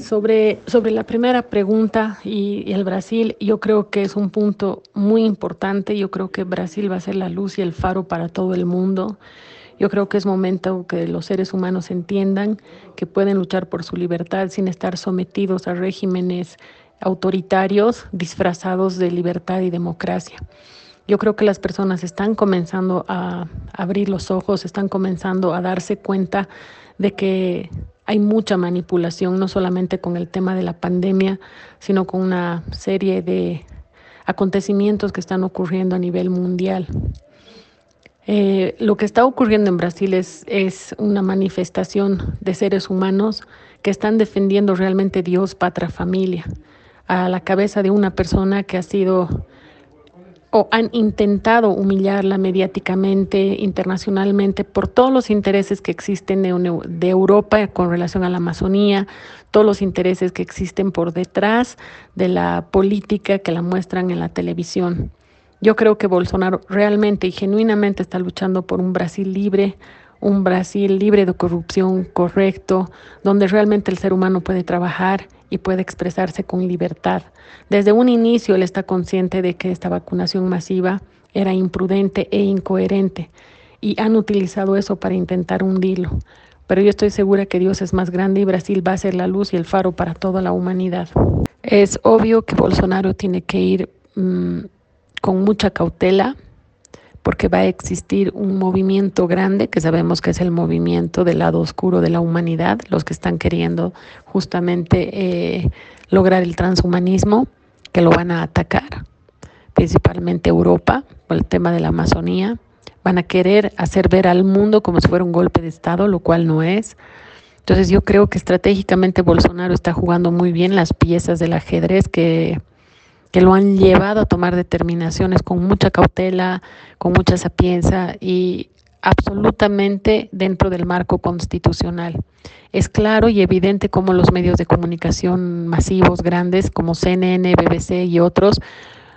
Sobre, sobre la primera pregunta y, y, el Brasil, yo creo que es un punto muy importante. Yo creo que Brasil va a ser la luz y el faro para todo el mundo. Yo creo que es momento que los seres humanos entiendan que pueden luchar por su libertad sin estar sometidos a regímenes autoritarios disfrazados de libertad y democracia. Yo creo que las personas están comenzando a abrir los ojos, están comenzando a darse cuenta de que hay mucha manipulación, no solamente con el tema de la pandemia, sino con una serie de acontecimientos que están ocurriendo a nivel mundial. Eh, lo que está ocurriendo en Brasil es, es una manifestación de seres humanos que están defendiendo realmente Dios, patria, familia, a la cabeza de una persona que ha sido o han intentado humillarla mediáticamente, internacionalmente, por todos los intereses que existen de, Europa con relación a la Amazonía, todos los intereses que existen por detrás de la política que la muestran en la televisión. Yo creo que Bolsonaro realmente y genuinamente está luchando por un Brasil libre, un Brasil libre de corrupción, correcto, donde realmente el ser humano puede trabajar y puede expresarse con libertad. Desde un inicio él está consciente de que esta vacunación masiva era imprudente e incoherente y han utilizado eso para intentar hundirlo. Pero yo estoy segura que Dios es más grande y Brasil va a ser la luz y el faro para toda la humanidad. Es obvio que Bolsonaro tiene que ir mmm, con mucha cautela, porque va a existir un movimiento grande que sabemos que es el movimiento del lado oscuro de la humanidad, los que están queriendo justamente eh, lograr el transhumanismo, que lo van a atacar, principalmente Europa, por el tema de la Amazonía. Van a querer hacer ver al mundo como si fuera un golpe de Estado, lo cual no es. Entonces yo creo que estratégicamente Bolsonaro está jugando muy bien las piezas del ajedrez que lo han llevado a tomar determinaciones con mucha cautela, con mucha sapienza y absolutamente dentro del marco constitucional. Es claro y evidente cómo los medios de comunicación masivos grandes como CNN, BBC y otros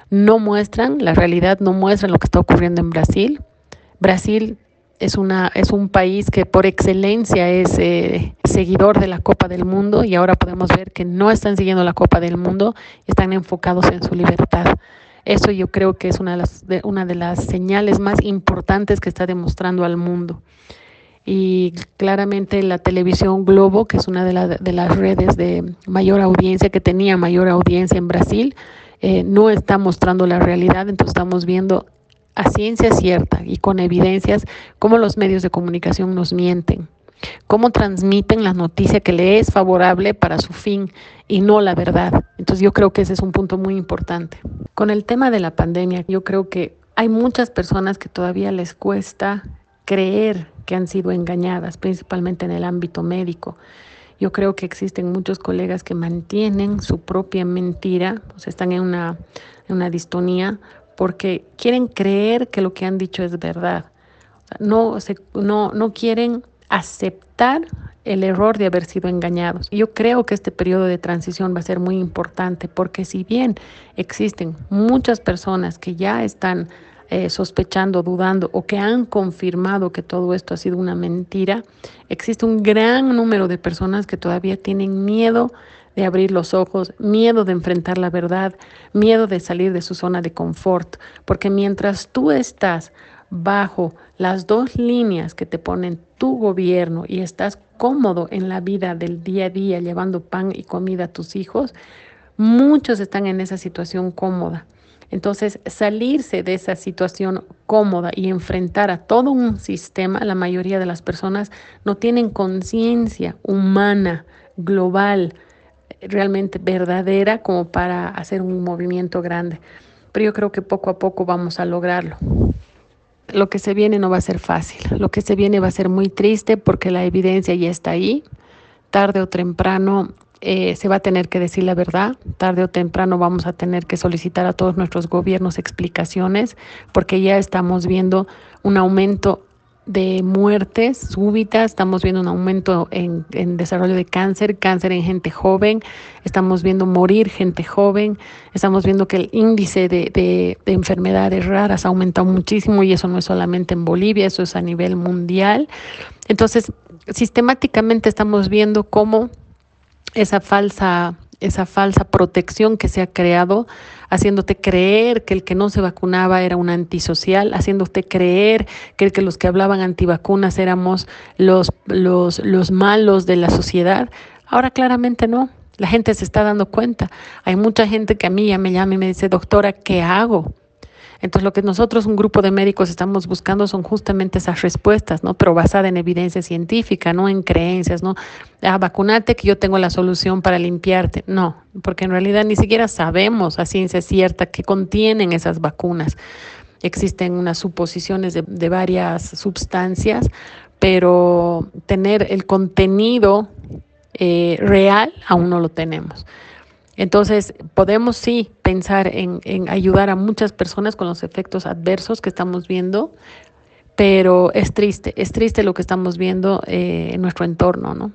no muestran, la realidad no muestran lo que está ocurriendo en Brasil. Brasil es, una, es un país que por excelencia es eh, seguidor de la Copa del Mundo y ahora podemos ver que no están siguiendo la Copa del Mundo, están enfocados en su libertad. Eso yo creo que es una de las, una de las señales más importantes que está demostrando al mundo. Y claramente la televisión Globo, que es una de, la, de las redes de mayor audiencia, que tenía mayor audiencia en Brasil, eh, no está mostrando la realidad, entonces estamos viendo a ciencia cierta y con evidencias cómo los medios de comunicación nos mienten, cómo transmiten la noticia que le es favorable para su fin y no la verdad. Entonces yo creo que ese es un punto muy importante. Con el tema de la pandemia, yo creo que hay muchas personas que todavía les cuesta creer que han sido engañadas, principalmente en el ámbito médico. Yo creo que existen muchos colegas que mantienen su propia mentira, o sea, están en una, en una distonía porque quieren creer que lo que han dicho es verdad. No, se, no, no quieren aceptar el error de haber sido engañados. Yo creo que este periodo de transición va a ser muy importante porque si bien existen muchas personas que ya están eh, sospechando, dudando o que han confirmado que todo esto ha sido una mentira, existe un gran número de personas que todavía tienen miedo de abrir los ojos, miedo de enfrentar la verdad, miedo de salir de su zona de confort, porque mientras tú estás bajo las dos líneas que te ponen tu gobierno y estás cómodo en la vida del día a día llevando pan y comida a tus hijos, muchos están en esa situación cómoda. Entonces, salirse de esa situación cómoda y enfrentar a todo un sistema, la mayoría de las personas no tienen conciencia humana, global, realmente verdadera como para hacer un movimiento grande. Pero yo creo que poco a poco vamos a lograrlo. Lo que se viene no va a ser fácil, lo que se viene va a ser muy triste porque la evidencia ya está ahí. Tarde o temprano eh, se va a tener que decir la verdad, tarde o temprano vamos a tener que solicitar a todos nuestros gobiernos explicaciones porque ya estamos viendo un aumento de muertes súbitas, estamos viendo un aumento en, en, desarrollo de cáncer, cáncer en gente joven, estamos viendo morir gente joven, estamos viendo que el índice de, de, de, enfermedades raras ha aumentado muchísimo y eso no es solamente en Bolivia, eso es a nivel mundial. Entonces, sistemáticamente estamos viendo cómo esa falsa esa falsa protección que se ha creado, haciéndote creer que el que no se vacunaba era un antisocial, haciéndote creer que, los que hablaban antivacunas éramos los, los, los malos de la sociedad. Ahora claramente no. La gente se está dando cuenta. Hay mucha gente que a mí ya me llama y me dice, doctora, ¿qué hago? Entonces, lo que nosotros, un grupo de médicos, estamos buscando son justamente esas respuestas, ¿no? Pero basada en evidencia científica, no en creencias, ¿no? Ah, vacunate que yo tengo la solución para limpiarte. No, porque en realidad ni siquiera sabemos a ciencia cierta qué contienen esas vacunas. Existen unas suposiciones de, varias sustancias, pero tener el contenido eh, real aún no lo tenemos. Entonces, podemos sí pensar en, en, ayudar a muchas personas con los efectos adversos que estamos viendo, pero es triste, es triste lo que estamos viendo eh, en nuestro entorno, ¿no?